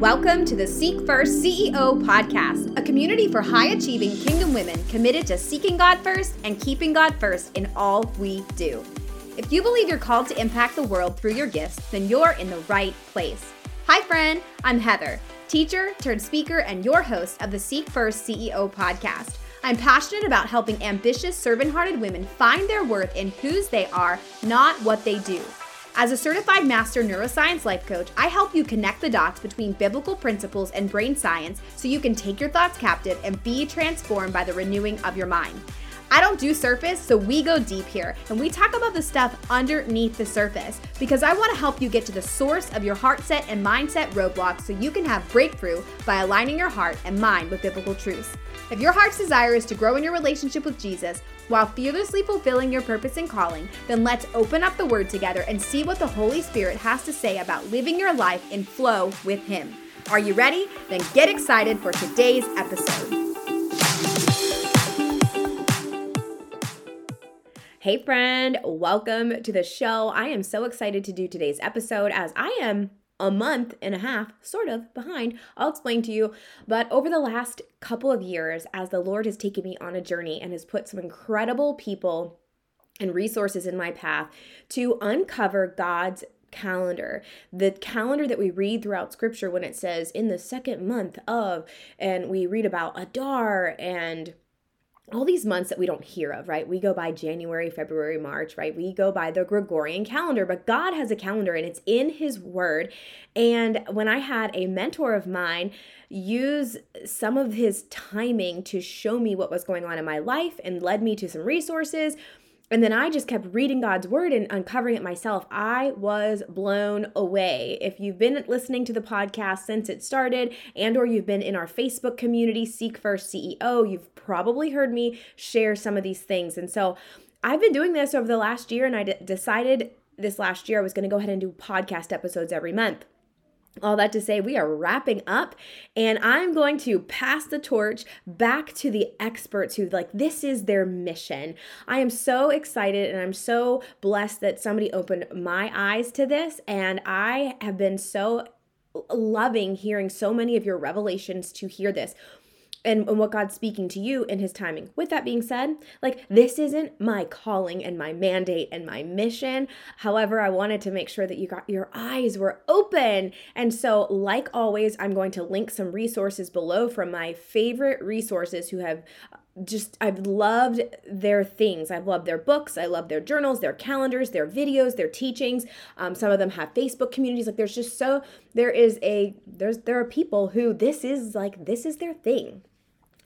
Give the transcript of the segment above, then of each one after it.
Welcome to the Seek First CEO podcast, a community for high achieving kingdom women committed to seeking God first and keeping God first in all we do. If you believe you're called to impact the world through your gifts, then you're in the right place. Hi, friend, I'm Heather, teacher turned speaker and your host of the Seek First CEO podcast. I'm passionate about helping ambitious, servant hearted women find their worth in whose they are, not what they do. As a certified master neuroscience life coach, I help you connect the dots between biblical principles and brain science so you can take your thoughts captive and be transformed by the renewing of your mind. I don't do surface, so we go deep here and we talk about the stuff underneath the surface because I want to help you get to the source of your heart set and mindset roadblocks so you can have breakthrough by aligning your heart and mind with biblical truths. If your heart's desire is to grow in your relationship with Jesus, while fearlessly fulfilling your purpose and calling, then let's open up the Word together and see what the Holy Spirit has to say about living your life in flow with Him. Are you ready? Then get excited for today's episode. Hey, friend, welcome to the show. I am so excited to do today's episode as I am a month and a half, sort of, behind. I'll explain to you. But over the last couple of years, as the Lord has taken me on a journey and has put some incredible people and resources in my path to uncover God's calendar, the calendar that we read throughout scripture when it says in the second month of, and we read about Adar and all these months that we don't hear of, right? We go by January, February, March, right? We go by the Gregorian calendar, but God has a calendar and it's in His Word. And when I had a mentor of mine use some of his timing to show me what was going on in my life and led me to some resources, and then I just kept reading God's word and uncovering it myself. I was blown away. If you've been listening to the podcast since it started and or you've been in our Facebook community Seek First CEO, you've probably heard me share some of these things. And so I've been doing this over the last year and I d- decided this last year I was going to go ahead and do podcast episodes every month. All that to say, we are wrapping up, and I'm going to pass the torch back to the experts who, like, this is their mission. I am so excited and I'm so blessed that somebody opened my eyes to this, and I have been so loving hearing so many of your revelations to hear this and, and what God's speaking to you in his timing. With that being said, like this isn't my calling and my mandate and my mission. However, I wanted to make sure that you got your eyes were open. And so, like always, I'm going to link some resources below from my favorite resources who have just I've loved their things. I've loved their books. I love their journals, their calendars, their videos, their teachings. Um, some of them have Facebook communities. Like there's just so there is a there's there are people who this is like this is their thing.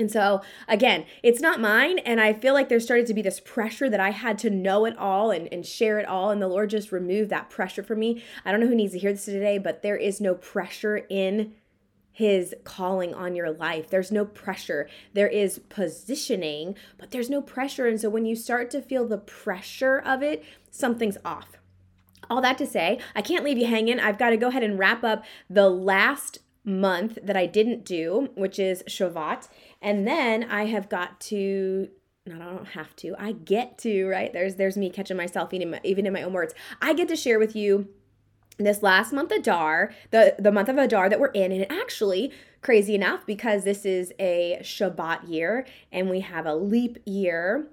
And so, again, it's not mine. And I feel like there started to be this pressure that I had to know it all and, and share it all. And the Lord just removed that pressure from me. I don't know who needs to hear this today, but there is no pressure in his calling on your life. There's no pressure. There is positioning, but there's no pressure. And so when you start to feel the pressure of it, something's off. All that to say, I can't leave you hanging. I've got to go ahead and wrap up the last month that I didn't do, which is Shavat. And then I have got to not I don't have to. I get to, right? There's there's me catching myself even in my, even in my own words. I get to share with you this last month Adar, the the month of Adar that we're in and it actually crazy enough because this is a Shabbat year and we have a leap year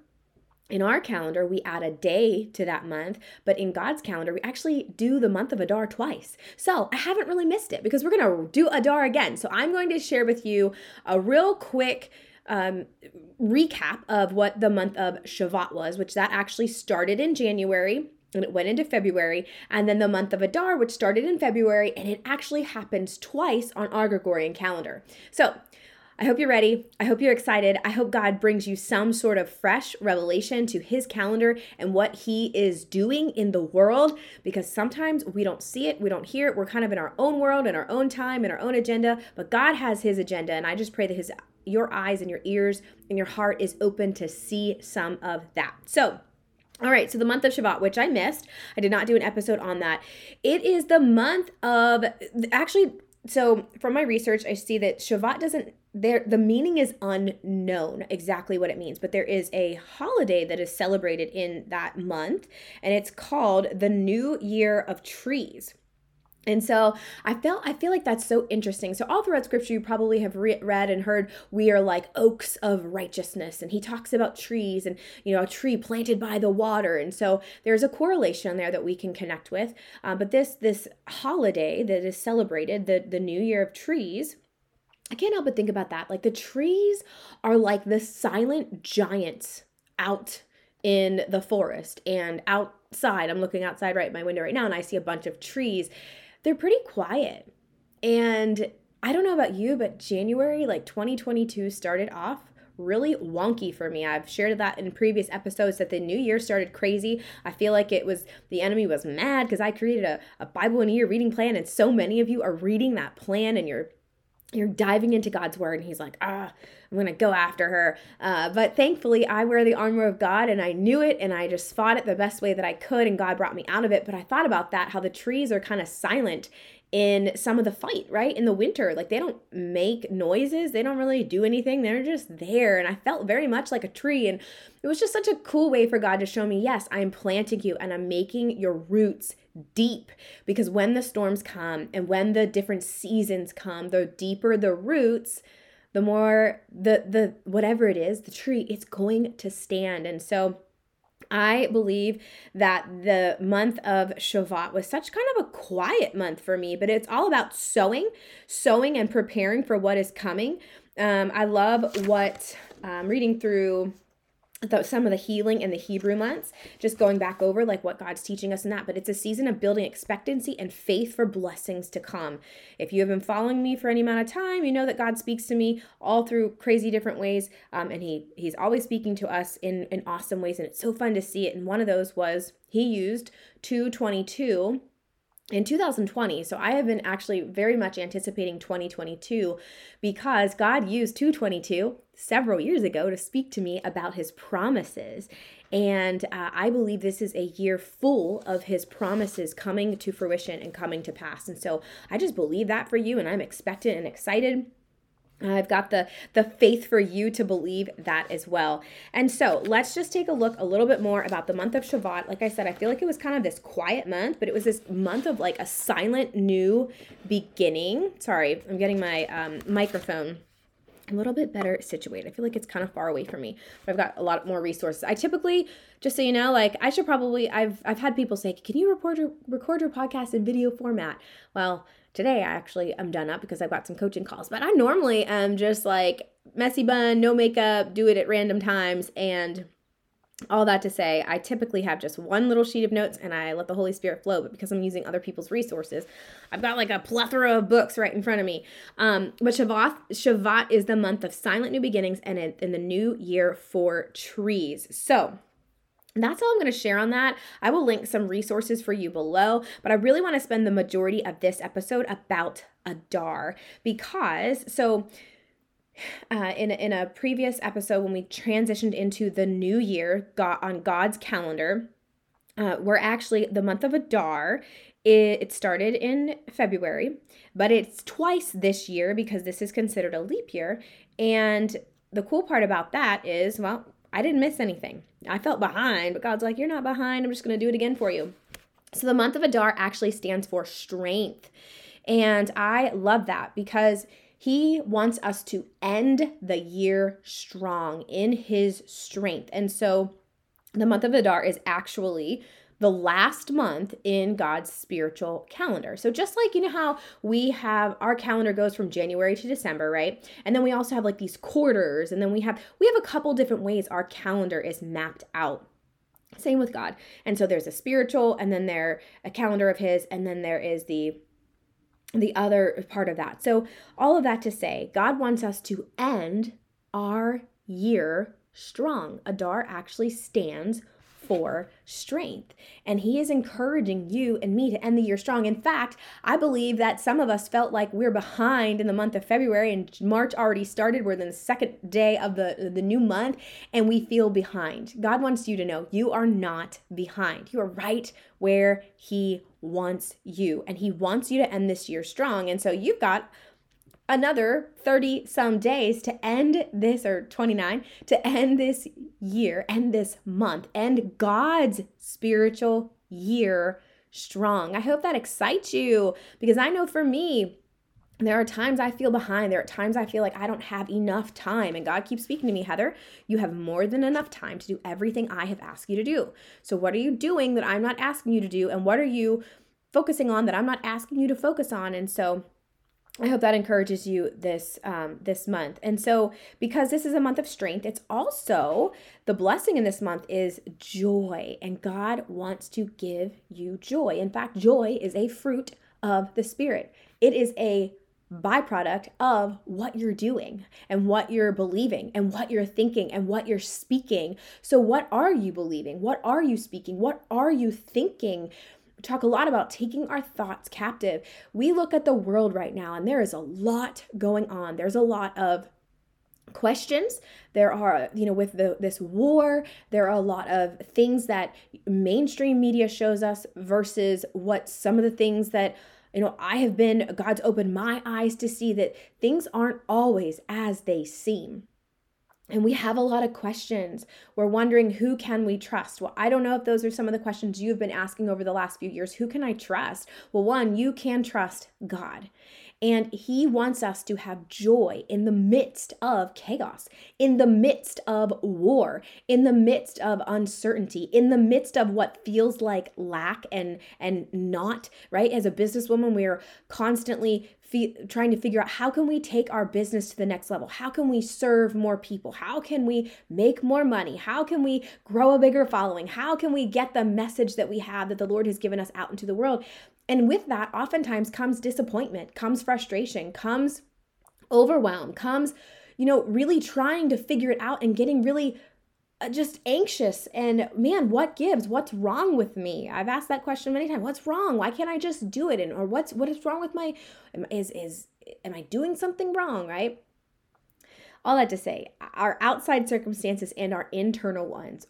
in our calendar, we add a day to that month, but in God's calendar, we actually do the month of Adar twice. So I haven't really missed it because we're going to do Adar again. So I'm going to share with you a real quick um, recap of what the month of Shavat was, which that actually started in January and it went into February, and then the month of Adar, which started in February, and it actually happens twice on our Gregorian calendar. So I hope you're ready. I hope you're excited. I hope God brings you some sort of fresh revelation to his calendar and what he is doing in the world because sometimes we don't see it, we don't hear it. We're kind of in our own world, in our own time, in our own agenda, but God has his agenda and I just pray that his your eyes and your ears and your heart is open to see some of that. So, all right, so the month of Shavat, which I missed, I did not do an episode on that. It is the month of actually so from my research i see that shavat doesn't there the meaning is unknown exactly what it means but there is a holiday that is celebrated in that month and it's called the new year of trees And so I felt I feel like that's so interesting. So all throughout scripture you probably have re- read and heard we are like oaks of righteousness and he talks about trees and you know a tree planted by the water and so there's a correlation there that we can connect with. Uh, but this this holiday that is celebrated the the new year of trees I can't help but think about that. Like the trees are like the silent giants out in the forest and outside. I'm looking outside right my window right now and I see a bunch of trees. They're pretty quiet. And I don't know about you, but January like 2022 started off really wonky for me. I've shared that in previous episodes that the new year started crazy. I feel like it was the enemy was mad because I created a, a Bible in a year reading plan, and so many of you are reading that plan and you're you're diving into God's word, and he's like, ah, I'm gonna go after her. Uh, but thankfully, I wear the armor of God, and I knew it, and I just fought it the best way that I could, and God brought me out of it. But I thought about that, how the trees are kind of silent in some of the fight, right? In the winter, like they don't make noises, they don't really do anything, they're just there. And I felt very much like a tree. And it was just such a cool way for God to show me, yes, I am planting you and I'm making your roots deep because when the storms come and when the different seasons come, the deeper the roots, the more the the whatever it is, the tree, it's going to stand. And so I believe that the month of Shavuot was such kind of a quiet month for me, but it's all about sowing, sowing and preparing for what is coming. Um, I love what I'm um, reading through the, some of the healing in the Hebrew months, just going back over like what God's teaching us in that. But it's a season of building expectancy and faith for blessings to come. If you have been following me for any amount of time, you know that God speaks to me all through crazy different ways, um, and He He's always speaking to us in in awesome ways, and it's so fun to see it. And one of those was He used two twenty two in 2020. So I have been actually very much anticipating 2022 because God used 222 several years ago to speak to me about his promises. And uh, I believe this is a year full of his promises coming to fruition and coming to pass. And so I just believe that for you, and I'm expectant and excited. I've got the the faith for you to believe that as well. And so let's just take a look a little bit more about the month of Shavuot. Like I said, I feel like it was kind of this quiet month, but it was this month of like a silent new beginning. Sorry, I'm getting my um, microphone a little bit better situated. I feel like it's kind of far away from me, but I've got a lot more resources. I typically, just so you know, like I should probably I've I've had people say, "Can you record your record your podcast in video format?" Well, today I actually am done up because I've got some coaching calls, but I normally am just like messy bun, no makeup, do it at random times and all that to say, I typically have just one little sheet of notes and I let the Holy Spirit flow. But because I'm using other people's resources, I've got like a plethora of books right in front of me. Um, but Shavuot, Shavuot is the month of silent new beginnings and in the new year for trees. So that's all I'm going to share on that. I will link some resources for you below, but I really want to spend the majority of this episode about Adar because so uh, in, a, in a previous episode when we transitioned into the new year God, on God's calendar. Uh, we're actually the month of Adar. It, it started in February, but it's twice this year because this is considered a leap year. And the cool part about that is, well, I didn't miss anything. I felt behind, but God's like, You're not behind. I'm just going to do it again for you. So the month of Adar actually stands for strength. And I love that because he wants us to end the year strong in his strength. And so the month of Adar is actually the last month in God's spiritual calendar. So just like you know how we have our calendar goes from January to December, right? And then we also have like these quarters and then we have we have a couple different ways our calendar is mapped out. Same with God. And so there's a spiritual and then there a calendar of his and then there is the the other part of that. So, all of that to say, God wants us to end our year strong. Adar actually stands for strength. And he is encouraging you and me to end the year strong. In fact, I believe that some of us felt like we're behind in the month of February and March already started. We're in the second day of the, the new month and we feel behind. God wants you to know you are not behind. You are right where he wants you. And he wants you to end this year strong. And so you've got another 30 some days to end this, or 29, to end this year, end this month, end God's spiritual year strong. I hope that excites you because I know for me, there are times I feel behind. There are times I feel like I don't have enough time. And God keeps speaking to me, Heather, you have more than enough time to do everything I have asked you to do. So, what are you doing that I'm not asking you to do? And what are you focusing on that I'm not asking you to focus on? And so, I hope that encourages you this um, this month. And so, because this is a month of strength, it's also the blessing in this month is joy, and God wants to give you joy. In fact, joy is a fruit of the Spirit. It is a byproduct of what you're doing and what you're believing and what you're thinking and what you're speaking. So, what are you believing? What are you speaking? What are you thinking? Talk a lot about taking our thoughts captive. We look at the world right now and there is a lot going on. There's a lot of questions there are you know with the this war there are a lot of things that mainstream media shows us versus what some of the things that you know, I have been, God's opened my eyes to see that things aren't always as they seem. And we have a lot of questions. We're wondering who can we trust? Well, I don't know if those are some of the questions you've been asking over the last few years. Who can I trust? Well, one, you can trust God. And he wants us to have joy in the midst of chaos, in the midst of war, in the midst of uncertainty, in the midst of what feels like lack and and not, right? As a businesswoman, we are constantly trying to figure out how can we take our business to the next level? How can we serve more people? How can we make more money? How can we grow a bigger following? How can we get the message that we have that the lord has given us out into the world? And with that, oftentimes comes disappointment, comes frustration, comes overwhelm, comes, you know, really trying to figure it out and getting really Uh, just anxious and man what gives? What's wrong with me? I've asked that question many times. What's wrong? Why can't i just do it? And or what's what is wrong with my is is am i doing something wrong right? All that to say our outside circumstances and our internal ones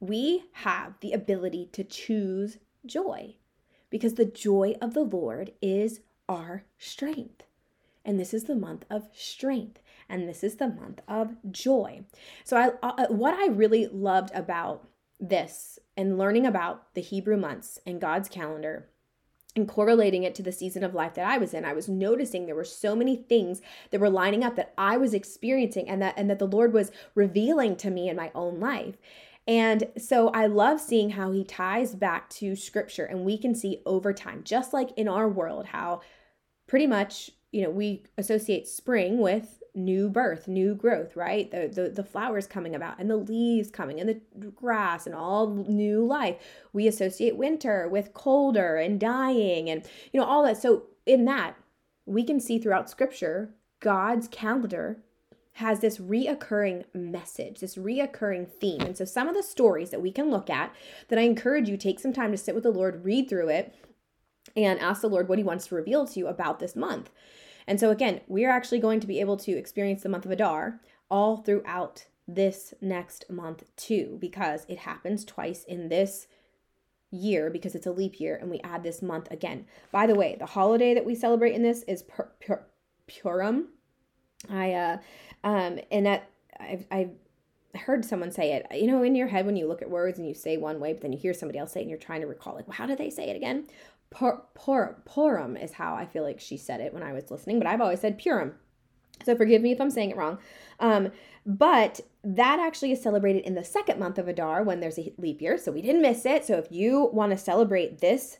we have the ability to choose joy because the joy of the Lord is our strength. And this is the month of strength, and this is the month of joy. So, I, uh, what I really loved about this and learning about the Hebrew months and God's calendar and correlating it to the season of life that I was in, I was noticing there were so many things that were lining up that I was experiencing and that and that the Lord was revealing to me in my own life. And so I love seeing how he ties back to scripture and we can see over time, just like in our world, how pretty much, you know, we associate spring with new birth, new growth, right? The, the the flowers coming about and the leaves coming and the grass and all new life. We associate winter with colder and dying and you know all that. So in that, we can see throughout scripture God's calendar has this reoccurring message, this reoccurring theme. And so some of the stories that we can look at that I encourage you take some time to sit with the Lord, read through it, and ask the Lord what he wants to reveal to you about this month. And so again, we are actually going to be able to experience the month of Adar all throughout this next month too because it happens twice in this year because it's a leap year and we add this month again. By the way, the holiday that we celebrate in this is Pur- Pur- Purim. I uh um, and that I've, I've heard someone say it, you know, in your head when you look at words and you say one way, but then you hear somebody else say it and you're trying to recall, like, well, how did they say it again? Por, por, Purim is how I feel like she said it when I was listening, but I've always said Purim. So forgive me if I'm saying it wrong. Um, but that actually is celebrated in the second month of Adar when there's a leap year. So we didn't miss it. So if you want to celebrate this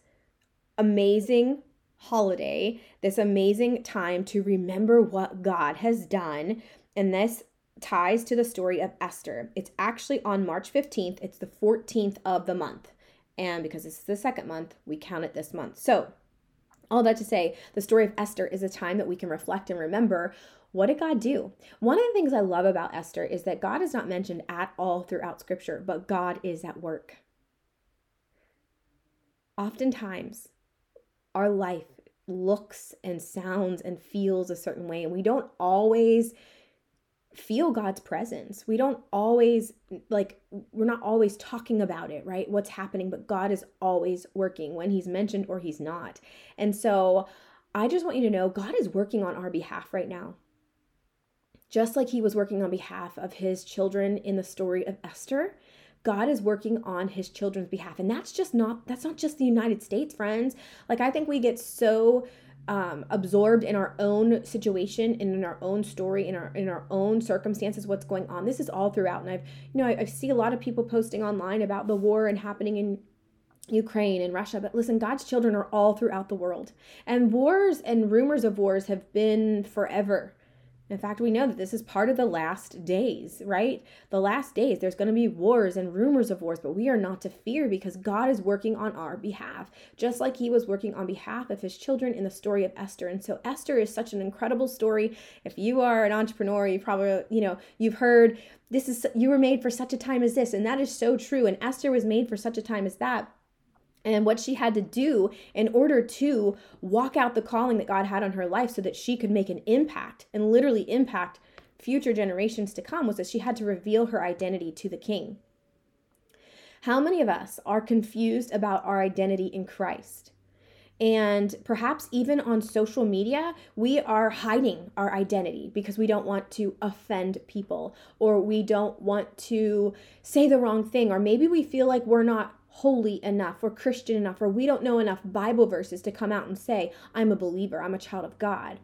amazing holiday, this amazing time to remember what God has done, and this ties to the story of Esther. It's actually on March 15th, it's the 14th of the month. And because this is the second month, we count it this month. So, all that to say, the story of Esther is a time that we can reflect and remember what did God do? One of the things I love about Esther is that God is not mentioned at all throughout scripture, but God is at work. Oftentimes, our life looks and sounds and feels a certain way, and we don't always feel God's presence. We don't always like we're not always talking about it, right? What's happening, but God is always working when he's mentioned or he's not. And so I just want you to know God is working on our behalf right now. Just like he was working on behalf of his children in the story of Esther, God is working on his children's behalf. And that's just not that's not just the United States, friends. Like I think we get so um, absorbed in our own situation and in our own story in our in our own circumstances what's going on this is all throughout and i've you know I, I see a lot of people posting online about the war and happening in Ukraine and Russia, but listen, God's children are all throughout the world. And wars and rumors of wars have been forever. In fact, we know that this is part of the last days, right? The last days, there's going to be wars and rumors of wars, but we are not to fear because God is working on our behalf, just like He was working on behalf of His children in the story of Esther. And so, Esther is such an incredible story. If you are an entrepreneur, you probably, you know, you've heard this is, you were made for such a time as this. And that is so true. And Esther was made for such a time as that and what she had to do in order to walk out the calling that God had on her life so that she could make an impact and literally impact future generations to come was that she had to reveal her identity to the king. How many of us are confused about our identity in Christ? And perhaps even on social media, we are hiding our identity because we don't want to offend people or we don't want to say the wrong thing, or maybe we feel like we're not holy enough or Christian enough or we don't know enough Bible verses to come out and say, I'm a believer, I'm a child of God.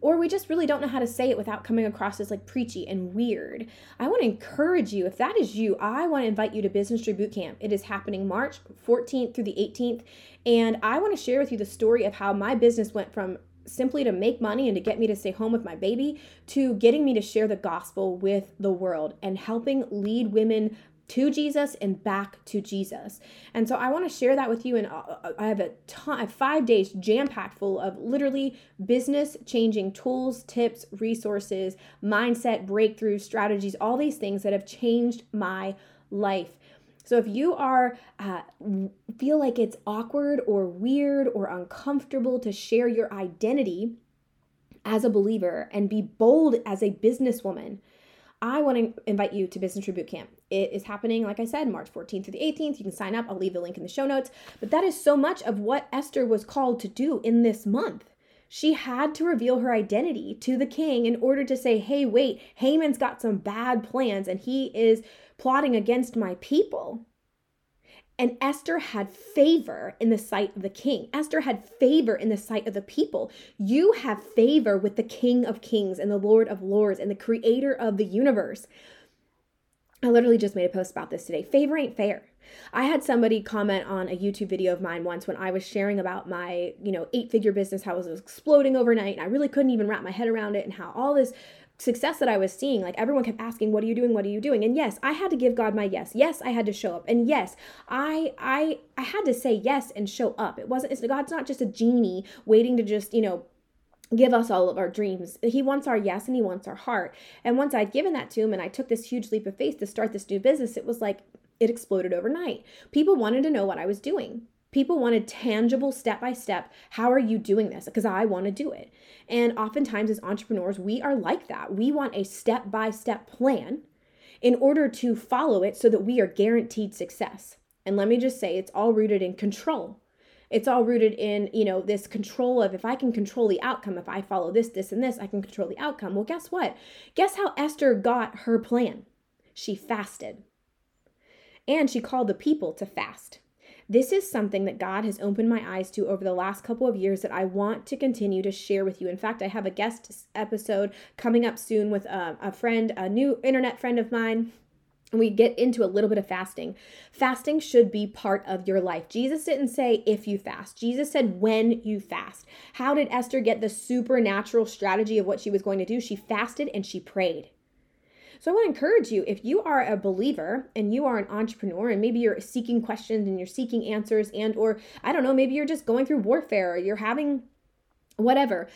Or we just really don't know how to say it without coming across as like preachy and weird. I want to encourage you, if that is you, I want to invite you to Business Tree Bootcamp. It is happening March 14th through the 18th. And I want to share with you the story of how my business went from simply to make money and to get me to stay home with my baby to getting me to share the gospel with the world and helping lead women to Jesus and back to Jesus. And so I want to share that with you. And uh, uh, I have a ton, five days jam packed full of literally business changing tools, tips, resources, mindset, breakthrough strategies, all these things that have changed my life. So if you are uh, feel like it's awkward or weird or uncomfortable to share your identity as a believer and be bold as a businesswoman, I want to invite you to Business Tree Bootcamp. It is happening, like I said, March 14th through the 18th. You can sign up. I'll leave the link in the show notes. But that is so much of what Esther was called to do in this month. She had to reveal her identity to the king in order to say, hey, wait, Haman's got some bad plans and he is plotting against my people. And Esther had favor in the sight of the king. Esther had favor in the sight of the people. You have favor with the King of Kings and the Lord of Lords and the creator of the universe. I literally just made a post about this today. Favor ain't fair. I had somebody comment on a YouTube video of mine once when I was sharing about my, you know, eight-figure business, how it was exploding overnight, and I really couldn't even wrap my head around it, and how all this success that I was seeing, like everyone kept asking, "What are you doing? What are you doing?" And yes, I had to give God my yes. Yes, I had to show up, and yes, I I I had to say yes and show up. It wasn't. It's, God's not just a genie waiting to just you know give us all of our dreams. He wants our yes and he wants our heart. And once I'd given that to him and I took this huge leap of faith to start this new business, it was like it exploded overnight. People wanted to know what I was doing. People wanted tangible step by step. How are you doing this? Because I want to do it. And oftentimes, as entrepreneurs, we are like that. We want a step by step plan in order to follow it so that we are guaranteed success. And let me just say, it's all rooted in control. It's all rooted in, you know, this control of if I can control the outcome, if I follow this, this, and this, I can control the outcome. Well, guess what? Guess how Esther got her plan? She fasted. And she called the people to fast. This is something that God has opened my eyes to over the last couple of years that I want to continue to share with you. In fact, I have a guest episode coming up soon with a, uh, a friend, a new internet friend of mine and we get into a little bit of fasting. Fasting should be part of your life. Jesus didn't say if you fast, Jesus said when you fast. How did Esther get the supernatural strategy of what she was going to do? She fasted and she prayed. So I want to encourage you if you are a believer and you are an entrepreneur and maybe you're seeking questions and you're seeking answers and or I don't know, maybe you're just going through warfare or you're having whatever.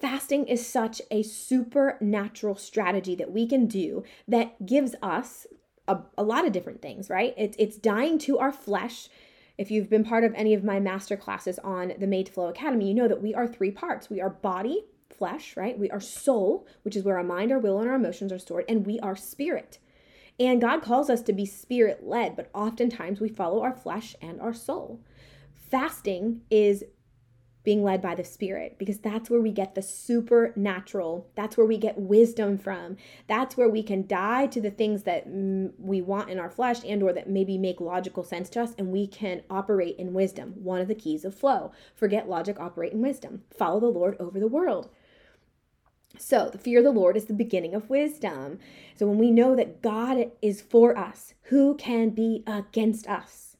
Fasting is such a supernatural strategy that we can do that gives us a, a lot of different things, right? It's it's dying to our flesh. If you've been part of any of my master classes on the Made to Flow Academy, you know that we are three parts. We are body, flesh, right? We are soul, which is where our mind, our will, and our emotions are stored, and we are spirit. And God calls us to be spirit led, but oftentimes we follow our flesh and our soul. Fasting is being led by the Spirit because that's where we get the supernatural. That's where we get wisdom from. That's where we can die to the things that we want in our flesh and or that maybe make logical sense to us and we can operate in wisdom. One of the keys of flow. Forget logic, operate in wisdom. Follow the Lord over the world. So, the fear of the Lord is the beginning of wisdom. So, when we know that God is for us, who can be against us?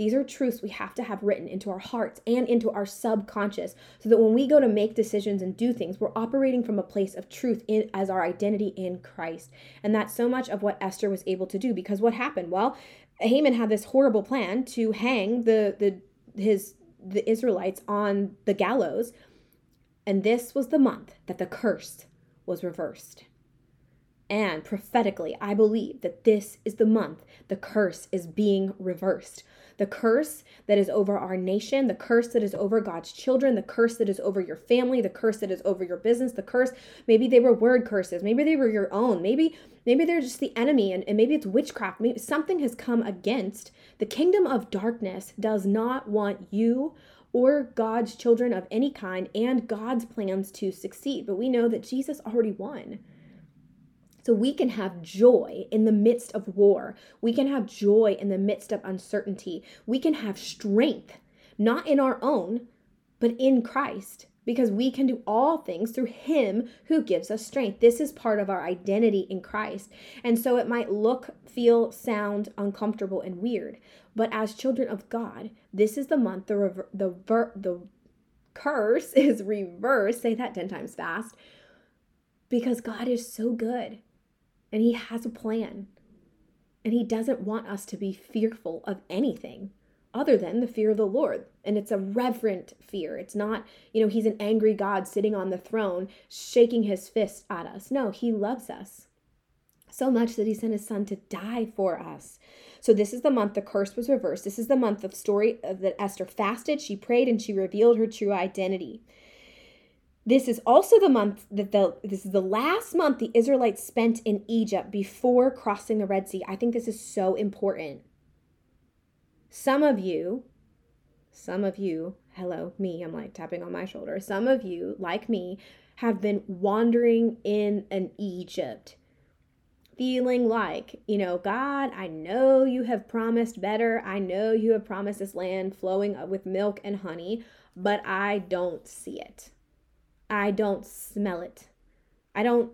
These are truths we have to have written into our hearts and into our subconscious so that when we go to make decisions and do things, we're operating from a place of truth in, as our identity in Christ. And that's so much of what Esther was able to do because what happened? Well, Haman had this horrible plan to hang the the his the Israelites on the gallows. And this was the month that the curse was reversed. And prophetically, I believe that this is the month the curse is being reversed the curse that is over our nation, the curse that is over God's children, the curse that is over your family, the curse that is over your business, the curse, maybe they were word curses, maybe they were your own, maybe maybe they're just the enemy and, and maybe it's witchcraft. Maybe something has come against the kingdom of darkness does not want you or God's children of any kind and God's plans to succeed. But we know that Jesus already won. So we can have joy in the midst of war. We can have joy in the midst of uncertainty. We can have strength, not in our own, but in Christ, because we can do all things through Him who gives us strength. This is part of our identity in Christ. And so it might look, feel, sound uncomfortable and weird, but as children of God, this is the month the rever- the ver- the curse is reversed. Say that 10 times fast. Because God is so good and He has a plan. And He doesn't want us to be fearful of anything other than the fear of the Lord. And it's a reverent fear. It's not, you know, He's an angry God sitting on the throne, shaking His fist at us. No, He loves us so much that He sent His Son to die for us. So this is the month the curse was reversed. This is the month of story that Esther fasted, she prayed, and she revealed her true identity. This is also the month that the this is the last month the Israelites spent in Egypt before crossing the Red Sea. I think this is so important. Some of you, some of you, hello, me, I'm like tapping on my shoulder. Some of you, like me, have been wandering in an Egypt feeling like, you know, God, I know you have promised better. I know you have promised this land flowing with milk and honey, but I don't see it. I don't smell it. I don't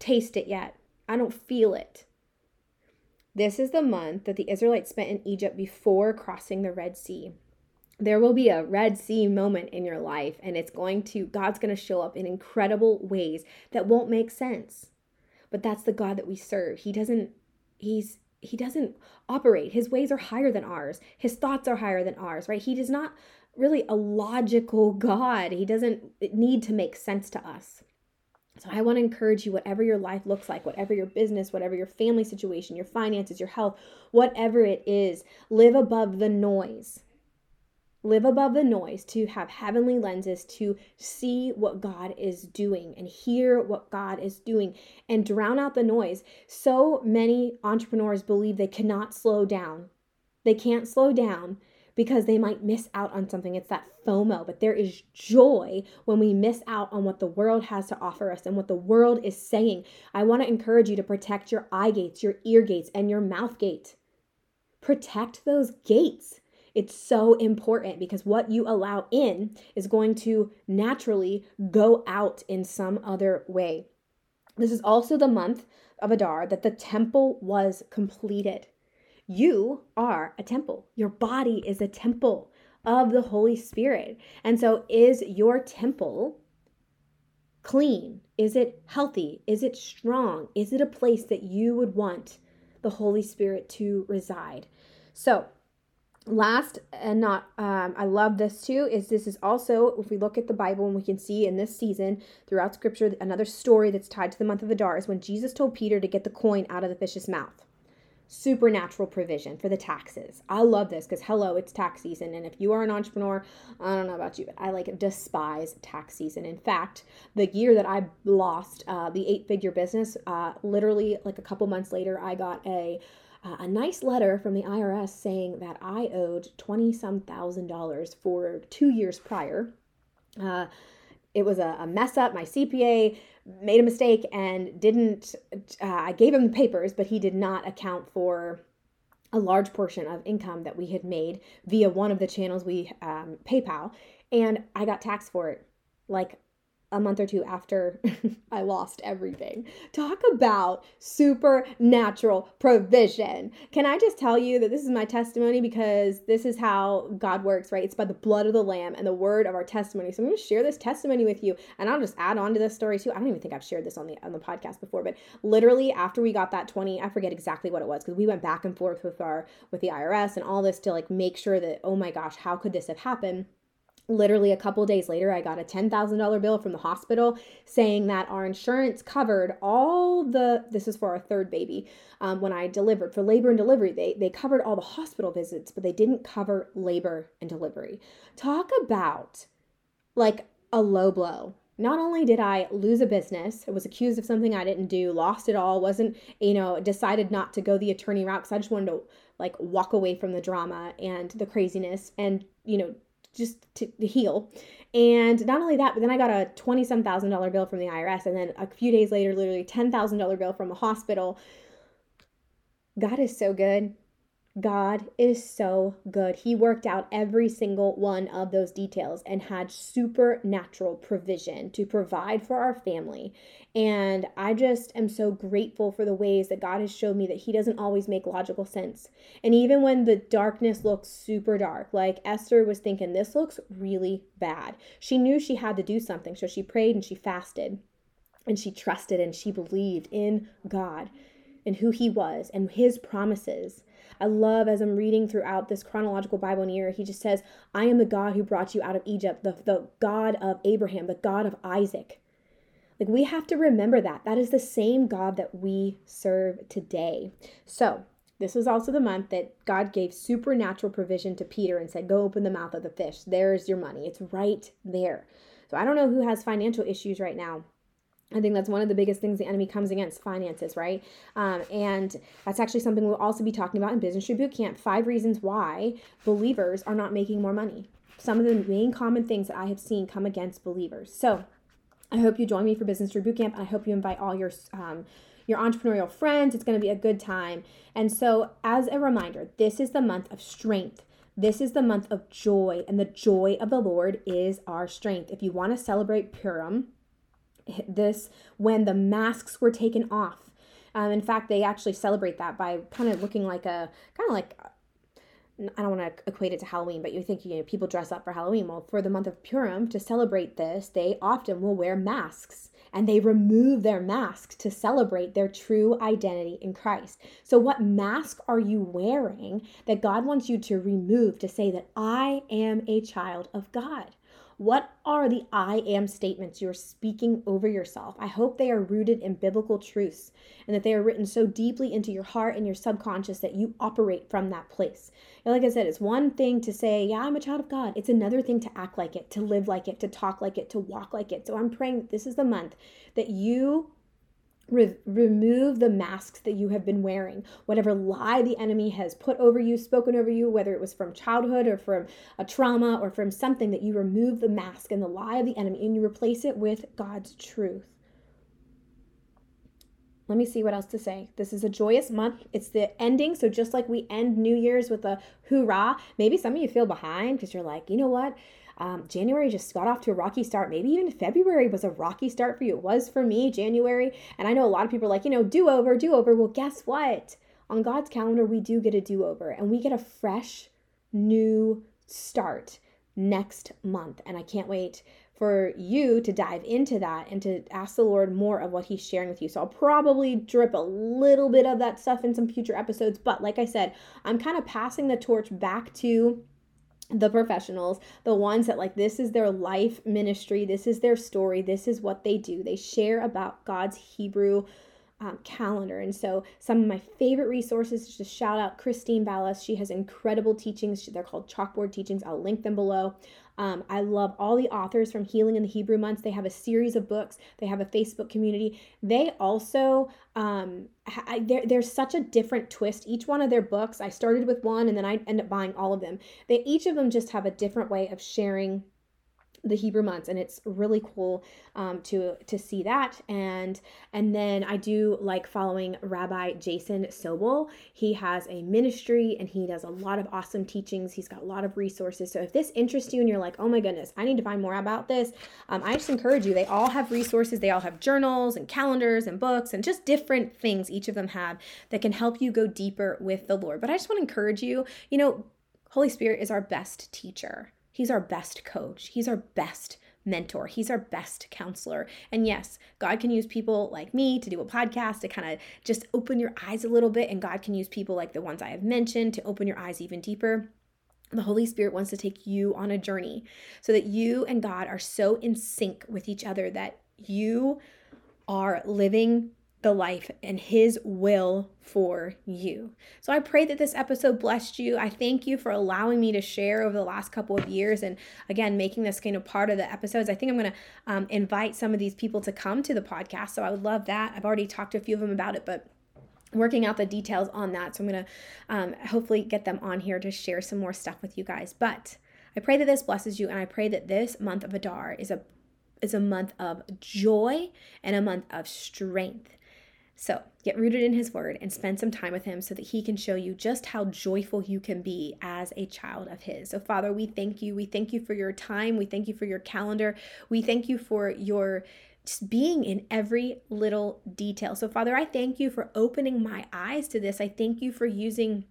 taste it yet. I don't feel it. This is the month that the Israelites spent in Egypt before crossing the Red Sea. There will be a Red Sea moment in your life, and it's going to, God's going to show up in incredible ways that won't make sense. But that's the God that we serve. He doesn't, he's, he doesn't operate. His ways are higher than ours. His thoughts are higher than ours, right? He does not really a logical God. He doesn't need to make sense to us. So I want to encourage you, whatever your life looks like, whatever your business, whatever your family situation, your finances, your health, whatever it is, live above the noise. Live above the noise to have heavenly lenses to see what God is doing and hear what God is doing and drown out the noise. So many entrepreneurs believe they cannot slow down. They can't slow down because they might miss out on something. It's that FOMO, but there is joy when we miss out on what the world has to offer us and what the world is saying. I want to encourage you to protect your eye gates, your ear gates, and your mouth gate. Protect those gates. It's so important because what you allow in is going to naturally go out in some other way. This is also the month of Adar that the temple was completed. You are a temple. Your body is a temple of the Holy Spirit. And so, is your temple clean? Is it healthy? Is it strong? Is it a place that you would want the Holy Spirit to reside? So, last and not um, i love this too is this is also if we look at the bible and we can see in this season throughout scripture another story that's tied to the month of adar is when jesus told peter to get the coin out of the fish's mouth supernatural provision for the taxes. I love this because hello, it's tax season. And if you are an entrepreneur, I don't know about you, but I like despise tax season. In fact, the year that I lost uh, the eight figure business, uh, literally like a couple months later, I got a uh, a nice letter from the IRS saying that I owed 20 some thousand dollars for two years prior Uh, it was a, a, mess up. My CPA made a mistake and didn't, uh, I gave him the papers, but he did not account for a large portion of income that we had made via one of the channels we um, PayPal. And I got taxed for it like a month or two after I lost everything. Talk about supernatural provision. Can I just tell you that this is my testimony because this is how God works, right? It's by the blood of the Lamb and the word of our testimony. So I'm going to share this testimony with you, and I'll just add on to this story too. I don't even think I've shared this on the on the podcast before, but literally after we got that 20, I forget exactly what it was because we went back and forth with our with the IRS and all this to like make sure that oh my gosh, how could this have happened? Literally a couple days later i got a $10000 bill from the hospital saying that our insurance covered all the this is for our third baby. Um, when i delivered for labor and delivery they, they covered all the hospital visits but they didn't cover labor and delivery. Talk about like a low blow. Not only did I lose a business, I was accused of something I didn't do, lost it all, wasn't, you know, decided not to go the attorney route because I just wanted to like walk away from the drama and the craziness and, you know, just to, to heal. And not only that, but then I got a twenty some thousand dollar bill from the IRS, and then a few days later, literally ten thousand dollar bill from a hospital. God is so good. God is so good. He worked out every single one of those details and had supernatural provision to provide for our family. And I just am so grateful for the ways that God has showed me that He doesn't always make logical sense. And even when the darkness looks super dark, like Esther was thinking, this looks really bad, she knew she had to do something. So she prayed and she fasted and she trusted and she believed in God and who He was and His promises. I love as I'm reading throughout this chronological Bible year, he just says, I am the God who brought you out of Egypt, the, the God of Abraham, the God of Isaac. Like we have to remember that. That is the same God that we serve today. So, this was also the month that God gave supernatural provision to Peter and said, Go open the mouth of the fish. There's your money. It's right there. So, I don't know who has financial issues right now. I think that's one of the biggest things the enemy comes against finances, right? Um, and that's actually something we'll also be talking about in Business Tree Boot Camp. Five reasons why believers are not making more money. Some of the main common things that I have seen come against believers. So I hope you join me for Business Tree Boot Camp. And I hope you invite all your um, your entrepreneurial friends. It's going to be a good time. And so, as a reminder, this is the month of strength. This is the month of joy, and the joy of the Lord is our strength. If you want to celebrate Purim, this when the masks were taken off. Um, in fact, they actually celebrate that by kind of looking like a kind of like I don't want to equate it to Halloween, but you think you know people dress up for Halloween. Well, for the month of Purim to celebrate this, they often will wear masks and they remove their masks to celebrate their true identity in Christ. So, what mask are you wearing that God wants you to remove to say that I am a child of God? What are the I am statements you're speaking over yourself? I hope they are rooted in biblical truths and that they are written so deeply into your heart and your subconscious that you operate from that place. And like I said, it's one thing to say, Yeah, I'm a child of God. It's another thing to act like it, to live like it, to talk like it, to walk like it. So I'm praying that this is the month that you Re- remove the masks that you have been wearing. Whatever lie the enemy has put over you, spoken over you, whether it was from childhood or from a trauma or from something, that you remove the mask and the lie of the enemy and you replace it with God's truth. Let me see what else to say. This is a joyous month. It's the ending. So, just like we end New Year's with a hoorah, maybe some of you feel behind because you're like, you know what? Um, January just got off to a rocky start. Maybe even February was a rocky start for you. It was for me, January. And I know a lot of people are like, you know, do over, do over. Well, guess what? On God's calendar, we do get a do over and we get a fresh new start next month. And I can't wait for you to dive into that and to ask the Lord more of what He's sharing with you. So I'll probably drip a little bit of that stuff in some future episodes. But like I said, I'm kind of passing the torch back to the professionals, the ones that like this is their life ministry, this is their story, this is what they do. They share about God's Hebrew um, calendar. And so, some of my favorite resources just shout out Christine Ballas. She has incredible teachings. They're called chalkboard teachings. I'll link them below. Um, I love all the authors from Healing in the Hebrew Months. They have a series of books, they have a Facebook community. They also, um, there's such a different twist. Each one of their books, I started with one and then I end up buying all of them. They each of them just have a different way of sharing the Hebrew months, and it's really cool um, to to see that. And and then I do like following Rabbi Jason Sobel. He has a ministry and he does a lot of awesome teachings. He's got a lot of resources. So if this interests you and you're like, oh my goodness, I need to find more about this, um, I just encourage you. They all have resources. They all have journals and calendars and books and just different things each of them have that can help you go deeper with the Lord. But I just want to encourage you. You know, Holy Spirit is our best teacher. He's our best coach. He's our best mentor. He's our best counselor. And yes, God can use people like me to do a podcast to kind of just open your eyes a little bit. And God can use people like the ones I have mentioned to open your eyes even deeper. The Holy Spirit wants to take you on a journey so that you and God are so in sync with each other that you are living the life and His will for you. So I pray that this episode blessed you. I thank you for allowing me to share over the last couple of years and again, making this kind of part of the episodes. I think I'm going to um, invite some of these people to come to the podcast. So I would love that. I've already talked to a few of them about it, but working out the details on that. So I'm going to um, hopefully get them on here to share some more stuff with you guys. But I pray that this blesses you, and I pray that this month of Adar is a is a month of joy and a month of strength so get rooted in His Word and spend some time with Him so that He can show you just how joyful you can be as a child of His. So, Father, we thank you. We thank you for your time. We thank you for your calendar. We thank you for your just being in every little detail. So, Father, I thank you for opening my eyes to this. I thank you for using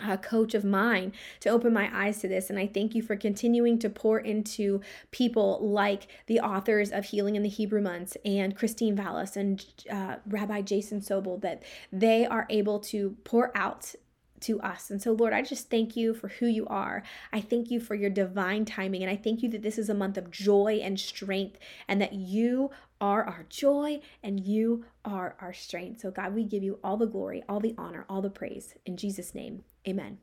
a coach of mine to open my eyes to this. And I thank you for continuing to pour into people like the authors of Healing in the Hebrew Months and Christine Vallas and uh, Rabbi Jason Sobel, that they are able to pour out to us. And so, Lord, I just thank you for who you are. I thank you for your divine timing. And I thank you that this is a month of joy and strength and that you are our joy and you are our strength. So, God, we give you all the glory, all the honor, all the praise. In Jesus' name, Amen.